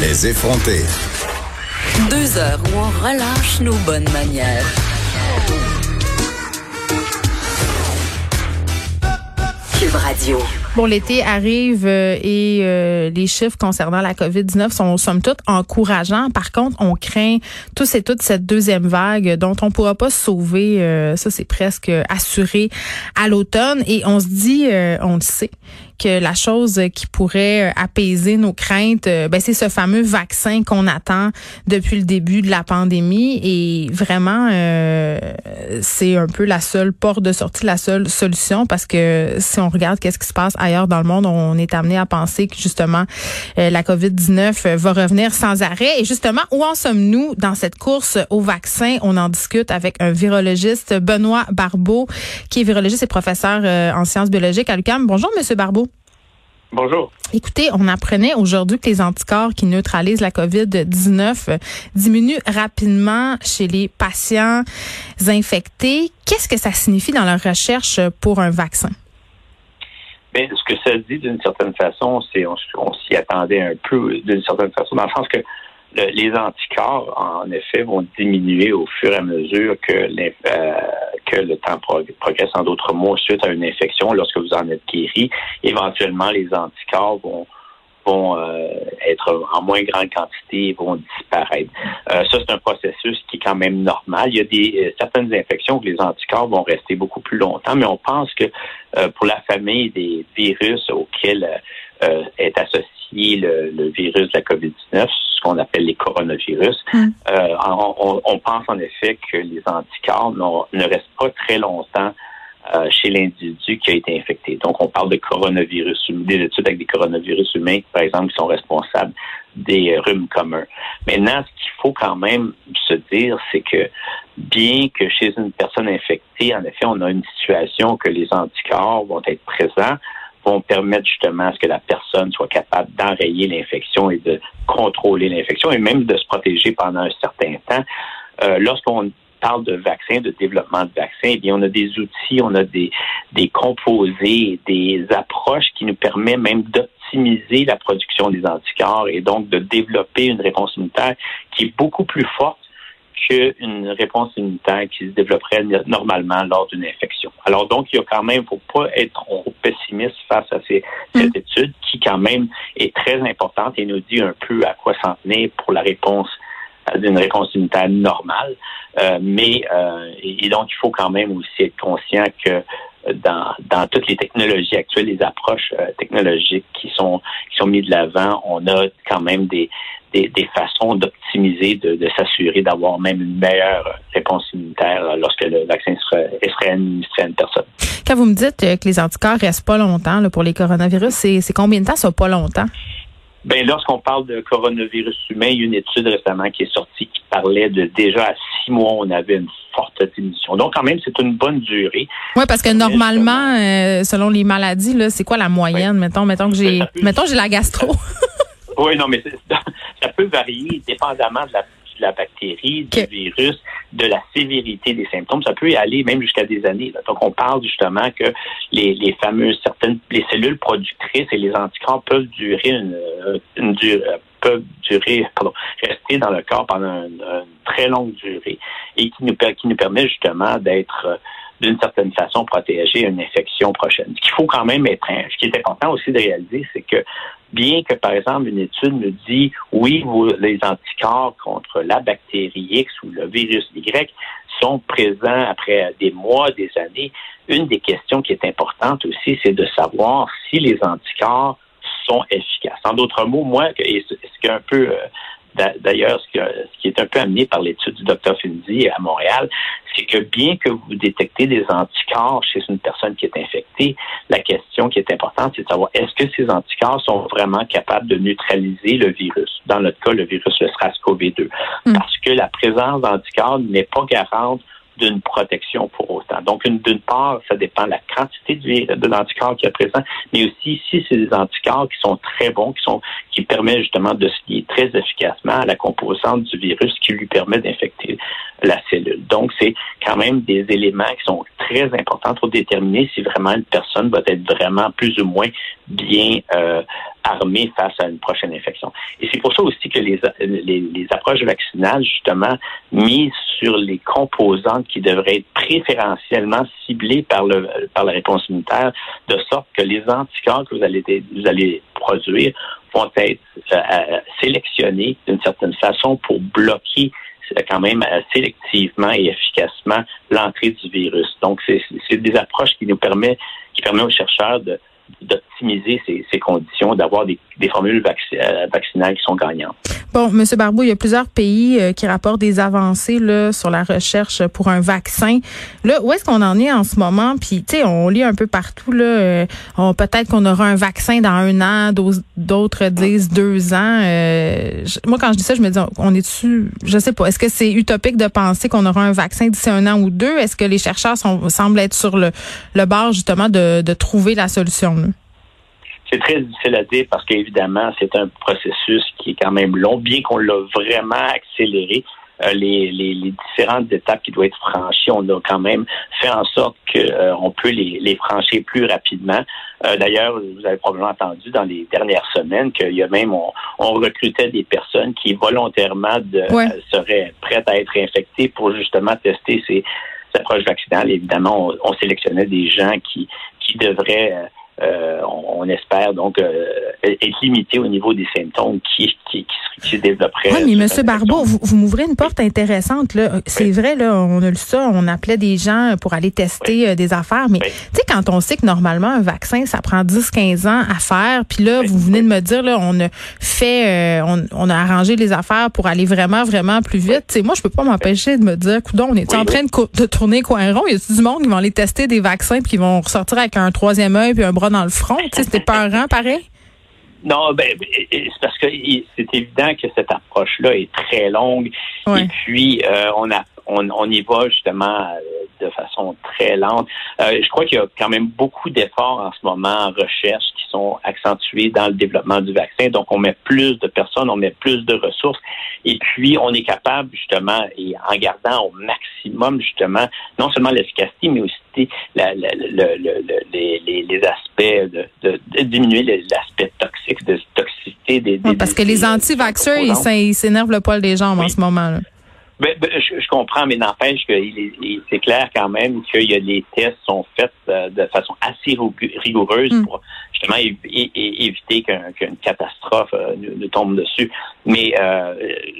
Les effronter. Deux heures où on relâche nos bonnes manières. Cube Radio. Bon, l'été arrive euh, et euh, les chiffres concernant la COVID-19 sont somme toute encourageants. Par contre, on craint tous et toutes cette deuxième vague dont on pourra pas se sauver. Euh, ça, c'est presque assuré à l'automne. Et on se dit, on le sait, que la chose qui pourrait apaiser nos craintes, ben, c'est ce fameux vaccin qu'on attend depuis le début de la pandémie. Et vraiment, c'est un peu la seule porte de sortie, la seule solution, parce que si on regarde qu'est-ce qui se passe ailleurs dans le monde, on est amené à penser que justement euh, la COVID-19 va revenir sans arrêt. Et justement, où en sommes-nous dans cette course au vaccin? On en discute avec un virologiste, Benoît Barbeau, qui est virologiste et professeur euh, en sciences biologiques à l'UQAM. Bonjour, Monsieur Barbeau. Bonjour. Écoutez, on apprenait aujourd'hui que les anticorps qui neutralisent la COVID-19 euh, diminuent rapidement chez les patients infectés. Qu'est-ce que ça signifie dans leur recherche pour un vaccin? Mais ce que ça dit d'une certaine façon, c'est on, s'y attendait un peu d'une certaine façon, dans le sens que les anticorps, en effet, vont diminuer au fur et à mesure que, euh, que le temps progresse. En d'autres mots, suite à une infection, lorsque vous en êtes guéri, éventuellement, les anticorps vont euh, être en moins grande quantité et vont disparaître. Euh, ça, c'est un processus qui est quand même normal. Il y a des certaines infections où les anticorps vont rester beaucoup plus longtemps, mais on pense que pour la famille des virus auxquels est associé le, virus de la COVID-19, ce qu'on appelle les coronavirus, mm. on, on, pense en effet que les anticorps ne restent pas très longtemps euh, chez l'individu qui a été infecté. Donc, on parle de coronavirus, des études avec des coronavirus humains, par exemple, qui sont responsables des rhumes communs. Maintenant, ce qu'il faut quand même se dire, c'est que bien que chez une personne infectée, en effet, on a une situation que les anticorps vont être présents, vont permettre justement à ce que la personne soit capable d'enrayer l'infection et de contrôler l'infection et même de se protéger pendant un certain temps. Euh, lorsqu'on parle de vaccins, de développement de vaccins, eh bien, on a des outils, on a des, des composés, des approches qui nous permettent même d'optimiser la production des anticorps et donc de développer une réponse immunitaire qui est beaucoup plus forte qu'une réponse immunitaire qui se développerait normalement lors d'une infection. Alors donc, il y a quand même, faut pas être trop pessimiste face à ces, cette mm. étude qui quand même est très importante et nous dit un peu à quoi s'en tenir pour la réponse d'une réponse immunitaire normale. Euh, mais euh, et, donc, il faut quand même aussi être conscient que dans, dans toutes les technologies actuelles, les approches euh, technologiques qui sont qui sont mises de l'avant, on a quand même des, des, des façons d'optimiser, de, de s'assurer d'avoir même une meilleure réponse immunitaire lorsque le vaccin serait, serait administré à une personne. Quand vous me dites que les anticorps restent pas longtemps là, pour les coronavirus, c'est combien de temps ça pas longtemps? Ben, lorsqu'on parle de coronavirus humain, il y a une étude récemment qui est sortie qui parlait de déjà à six mois, on avait une forte diminution. Donc, quand même, c'est une bonne durée. Oui, parce que normalement, euh, selon les maladies, là, c'est quoi la moyenne? Mettons, mettons que j'ai, mettons, j'ai la gastro. oui, non, mais ça peut varier dépendamment de la de la bactérie, du virus, de la sévérité des symptômes. Ça peut aller même jusqu'à des années. Donc, on parle justement que les, les fameuses certaines les cellules productrices et les anticorps peuvent durer une, euh, une, euh, peuvent durer, pardon, rester dans le corps pendant une, très longue durée et qui nous, qui nous permet justement d'être euh, d'une certaine façon protéger une infection prochaine. Ce qu'il faut quand même être, ce qui est important aussi de réaliser, c'est que bien que, par exemple, une étude nous dit, oui, vous, les anticorps contre la bactérie X ou le virus Y sont présents après des mois, des années, une des questions qui est importante aussi, c'est de savoir si les anticorps sont efficaces. En d'autres mots, moi, ce qui est un peu euh, D'ailleurs, ce, qui est un peu amené par l'étude du docteur Finzi à Montréal, c'est que bien que vous détectez des anticorps chez une personne qui est infectée, la question qui est importante, c'est de savoir est-ce que ces anticorps sont vraiment capables de neutraliser le virus. Dans notre cas, le virus, le SRAS-CoV-2. Hmm. Parce que la présence d'anticorps n'est pas garante d'une protection pour autant. Donc, d'une part, ça dépend de la quantité de, l'anticorps qui est présent, mais aussi si c'est des anticorps qui sont très bons, qui sont qui permettent justement de se lier très efficacement à la composante du virus qui lui permet d'infecter la cellule. Donc, c'est quand même des éléments qui sont très importants pour déterminer si vraiment une personne va être vraiment plus ou moins bien euh, armés face à une prochaine infection. Et c'est pour ça aussi que les, les, les, approches vaccinales, justement, mises sur les composantes qui devraient être préférentiellement ciblées par, le, par la réponse immunitaire, de sorte que les anticorps que vous allez, vous allez produire vont être euh, sélectionnés d'une certaine façon pour bloquer quand même euh, sélectivement et efficacement l'entrée du virus. Donc, c'est des approches qui nous permettent, qui permettent aux chercheurs d'optimiser ces, conditions, d'avoir des, formules euh, vaccinales qui sont gagnantes. Bon, Monsieur Barbeau, il y a plusieurs pays euh, qui rapportent des avancées là, sur la recherche pour un vaccin. Là, où est-ce qu'on en est en ce moment? Puis, tu sais, on lit un peu partout, là, euh, peut-être qu'on aura un vaccin dans un an, d'autres disent deux ans. moi, quand je dis ça, je me dis, on est dessus, je sais pas, est-ce que c'est utopique de penser qu'on aura un vaccin d'ici un an ou deux? Est-ce que les chercheurs semblent être sur le, le bord, justement, de trouver la solution? C'est très difficile à dire parce qu'évidemment, c'est un processus qui est quand même long, bien qu'on l'a vraiment accéléré. Euh, les, les, différentes étapes qui doivent être franchies, on a quand même fait en sorte qu'on euh, peut les, les, franchir plus rapidement. Euh, d'ailleurs, vous avez probablement entendu dans les dernières semaines qu'il y a même on, recrutait des personnes qui volontairement de, seraient prêtes à être infectées pour justement tester ces, approches vaccinales. Évidemment, on, on sélectionnait des gens qui qui devraient euh, on, espère donc euh, être limité au niveau des symptômes qui, qui, qui, se développeraient. Oui, mais M. Barbeau, vous, vous m'ouvrez une porte intéressante. Là. C'est vrai, là, on a lu ça, on appelait des gens pour aller tester euh, des affaires, mais tu sais, quand on sait que normalement, un vaccin, ça prend 10-15 ans à faire, puis là, vous venez de me dire, là, on a fait, on, on, a arrangé les affaires pour aller vraiment, vraiment plus vite. sais, moi, je peux pas m'empêcher de me dire, coudon, on est en train de, de, tourner coin rond? Il y a du monde qui vont aller tester des vaccins puis qui vont ressortir avec un troisième œil puis un bras dans le front. C'était peurant, pareil? Non, ben, c'est parce que c'est évident que cette approche-là est très longue. Et puis, euh, on, a, on, on, y va justement euh, de façon très lente. Euh, je crois qu'il y a quand même beaucoup d'efforts en ce moment en recherche qui sont accentués dans le développement du vaccin. Donc, on met plus de personnes, on met plus de ressources. Et puis, on est capable justement, et en gardant au maximum justement, non seulement l'efficacité, mais aussi la, les, aspects de, de, diminuer l'aspect toxique, de toxicité des, Parce que les anti-vaxxers, ils s'énervent le poil des jambes en ce moment. Là. Ben, ben, je, comprends, mais n'empêche que c'est clair quand même qu'il y a les tests sont faits euh, de façon assez rigoureuse mm. pour justement éviter qu'une catastrophe euh, nous, tombe dessus. Mais euh,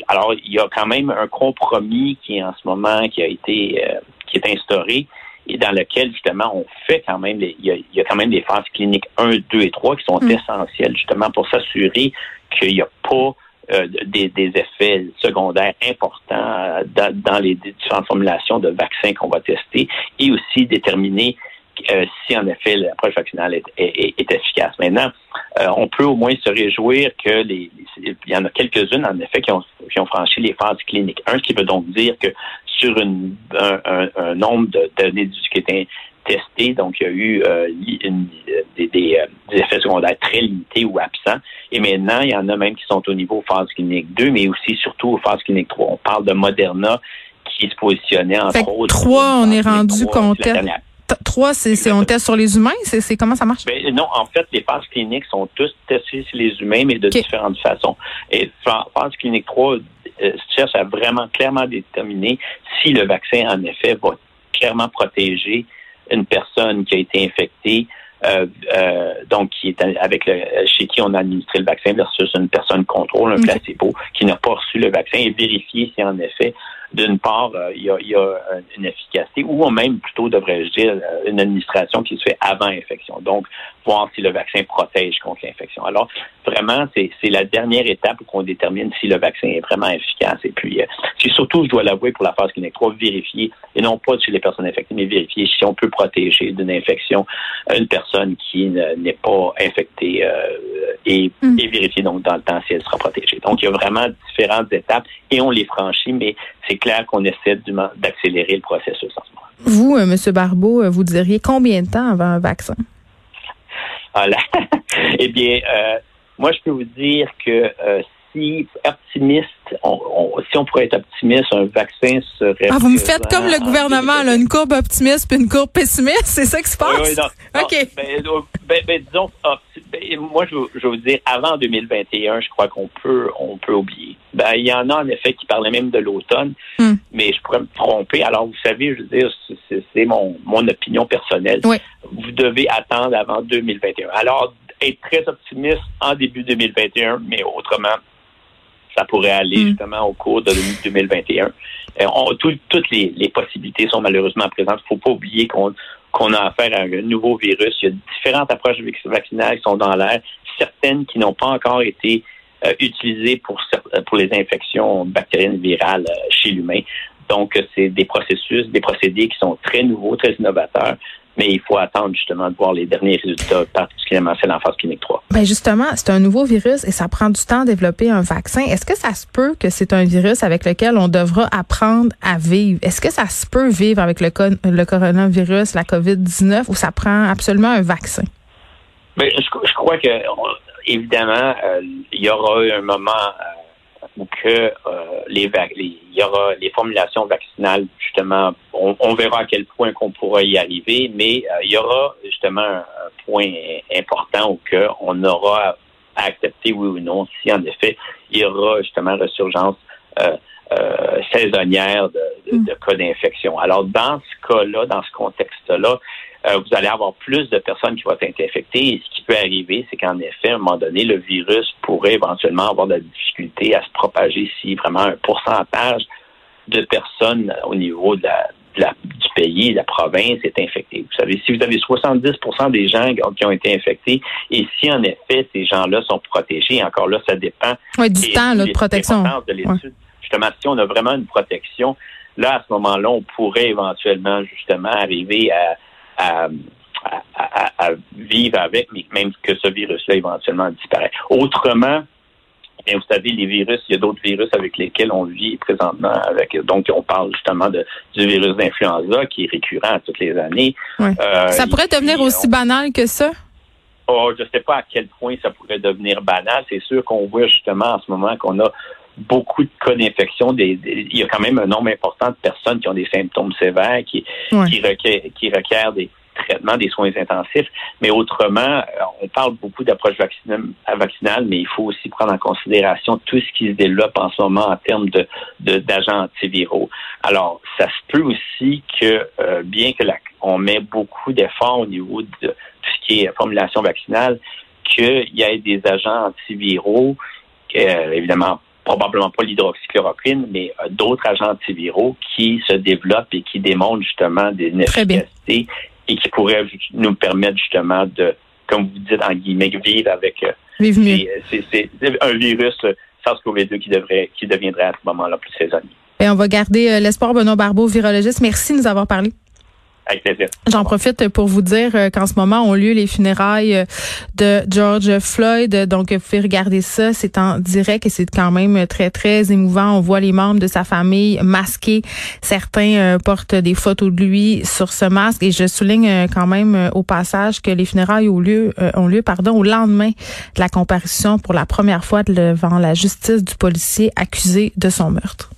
alors il y a quand même un compromis qui en ce moment qui a été qui est instauré et dans lequel justement on fait quand même il, y a, il y a quand même des phases cliniques 1, 2 et 3 qui sont mm. essentielles justement pour s'assurer qu'il n'y a pas euh, des, effets secondaires importants euh, dans, les différentes formulations de vaccins qu'on va tester et aussi déterminer euh, si en effet l'approche vaccinale est, efficace. Maintenant, on peut au moins se réjouir que les, il y en a quelques-unes en effet qui ont, franchi les phases cliniques. Un, ce qui veut donc dire que sur un, nombre de données qui est testé, donc il y a eu euh, euh, des, effets secondaires très limités ou absents. Et maintenant, il y en a même qui sont au niveau phase clinique 2, mais aussi surtout aux phase clinique 3. On parle de Moderna qui se positionnait entre fait autres. 3, on est rendu compte. 3, c'est on teste sur les humains? C'est comment ça marche? Ben, non, en fait, les phases cliniques sont tous testées sur les humains, mais de différentes façons. Et phase clinique 3 euh, cherche à vraiment clairement déterminer si le vaccin, en effet, va clairement protéger une personne qui a été infectée, euh, euh, donc qui est avec le, chez qui on a administré le vaccin versus une personne contrôle, un placebo, qui n'a pas reçu le vaccin et vérifier si en effet d'une part, euh, il, y a, il, y a, une efficacité, ou même plutôt, devrais-je dire, euh, une administration qui se fait avant infection. Donc, voir si le vaccin protège contre l'infection. Alors, vraiment, c'est la dernière étape où on détermine si le vaccin est vraiment efficace. Et puis, euh, c'est surtout, je dois l'avouer, pour la phase clinique 3, vérifier, et non pas chez les personnes infectées, mais vérifier si on peut protéger d'une infection une personne qui n'est pas infectée et, mm. et vérifier donc dans le temps si elle sera protégée. Donc, il y a vraiment différentes étapes et on les franchit, mais c'est clair qu'on essaie d'accélérer le processus en ce moment. Vous, euh, M. Barbeau, euh, vous diriez combien de temps avant un vaccin? Ah eh bien, euh, moi, je peux vous dire que si optimiste, si on pourrait être optimiste, un vaccin serait. Ah, vous me faites comme le gouvernement, là, une courbe optimiste puis une courbe pessimiste, c'est ça qui se passe? Oui, oui, OK. Ben, ben, ben, disons, ah, ben, moi, je, je veux vous dire, avant 2021, je crois qu'on peut, on peut oublier. Ben, il y en a en effet qui parlaient même de l'automne, Hmm. mais je pourrais me tromper. Alors, vous savez, je veux dire, c'est- mon, mon opinion personnelle. Oui. Vous devez attendre avant 2021. Alors, être très optimiste en début 2021, mais autrement, ça pourrait aller Hmm. justement au cours de 2021. Euh, on- tout- toutes les, les possibilités sont malheureusement présentes. Il ne faut pas oublier qu'on qu'on a affaire à un nouveau virus. Il y a différentes approches vac- vaccinales qui sont dans l'air, certaines qui n'ont pas encore été euh, utilisées euh, pour les infections bactériennes virales euh, chez l'humain. Donc, c'est des processus, des procédés qui sont très nouveaux, très innovateurs, mais il faut attendre justement de voir les derniers résultats, particulièrement celle en phase clinique 3. Ben justement, c'est un nouveau virus et ça prend du temps à développer un vaccin. Est-ce que ça se peut que c'est un virus avec lequel on devra apprendre à vivre? Est-ce que ça se peut vivre avec le, coronavirus, la COVID-19, ou ça prend absolument un vaccin? Ben, je, je crois que évidemment, euh, il y aura un moment euh, où que euh, les, les- il y aura les formulations vaccinales justement. On, on verra à quel point qu'on pourra y arriver, mais euh, il y aura justement un, un point important où on aura à accepter oui ou non si en effet il y aura justement ressurgence. euh, euh, saisonnière de, de- de cas d'infection. Alors, dans ce cas-là, dans ce contexte-là, euh, vous allez avoir plus de personnes qui vont être infectées. Et ce qui peut arriver, c'est qu'en effet, à un moment donné, le virus pourrait éventuellement avoir de la difficulté à se propager si vraiment un pourcentage de personnes au niveau de la, la- du pays, de la province est infecté. Vous savez, si vous avez 70% des gens qui ont été infectés, et si en effet ces gens-là sont protégés, encore là, ça dépend du temps là, de protection. de l'étude. Justement, si on a vraiment une protection, là, à ce moment-là, on pourrait éventuellement, justement, arriver à, à, à- à- à vivre avec, mais même que ce virus-là éventuellement disparaît. Autrement, bien, vous savez, les virus, il y a d'autres virus avec lesquels on vit présentement. Avec, donc, on parle justement de, du virus d'influenza qui est récurrent toutes les années. Euh, ça pourrait devenir aussi banal que ça? Oh, je ne sais pas à quel point ça pourrait devenir banal. C'est sûr qu'on voit justement en ce moment qu'on a beaucoup de cas d'infection. Des, des- il y a quand même un nombre important de personnes qui ont des symptômes sévères, qui, Ouais. qui, requièrent, qui requièrent des traitements, des soins intensifs. Mais autrement, euh, on parle beaucoup d'approche vaccinale, mais il faut aussi prendre en considération tout ce qui se développe en ce moment en termes de, d'agents antiviraux. Alors, ça se peut aussi que, euh, bien que la, on met beaucoup d'efforts au niveau de tout ce qui est formulation vaccinale, qu'il y ait des agents antiviraux, euh, évidemment probablement pas l'hydroxychloroquine, mais euh, d'autres agents antiviraux qui se développent et qui démontrent justement des efficacités et qui pourraient ju- nous permettre justement de, comme vous dites, en guillemets, vivre avec euh, mieux. c'est- un virus euh, SARS-CoV-2 qui devrait qui deviendrait à ce moment-là plus saisonnier. Et on va garder euh, l'espoir, Benoît Barbeau, virologiste. Merci de nous avoir parlé. J'en profite pour vous dire euh, qu'en ce moment ont lieu les funérailles euh, de George Floyd. Donc, vous pouvez regarder ça. C'est en direct et c'est quand même très, très émouvant. On voit les membres de sa famille masqués. Certains euh, portent des photos de lui sur ce masque. Et je souligne quand même au passage que les funérailles ont lieu, ont lieu pardon, au lendemain de la comparution pour la première fois devant la justice du policier accusé de son meurtre.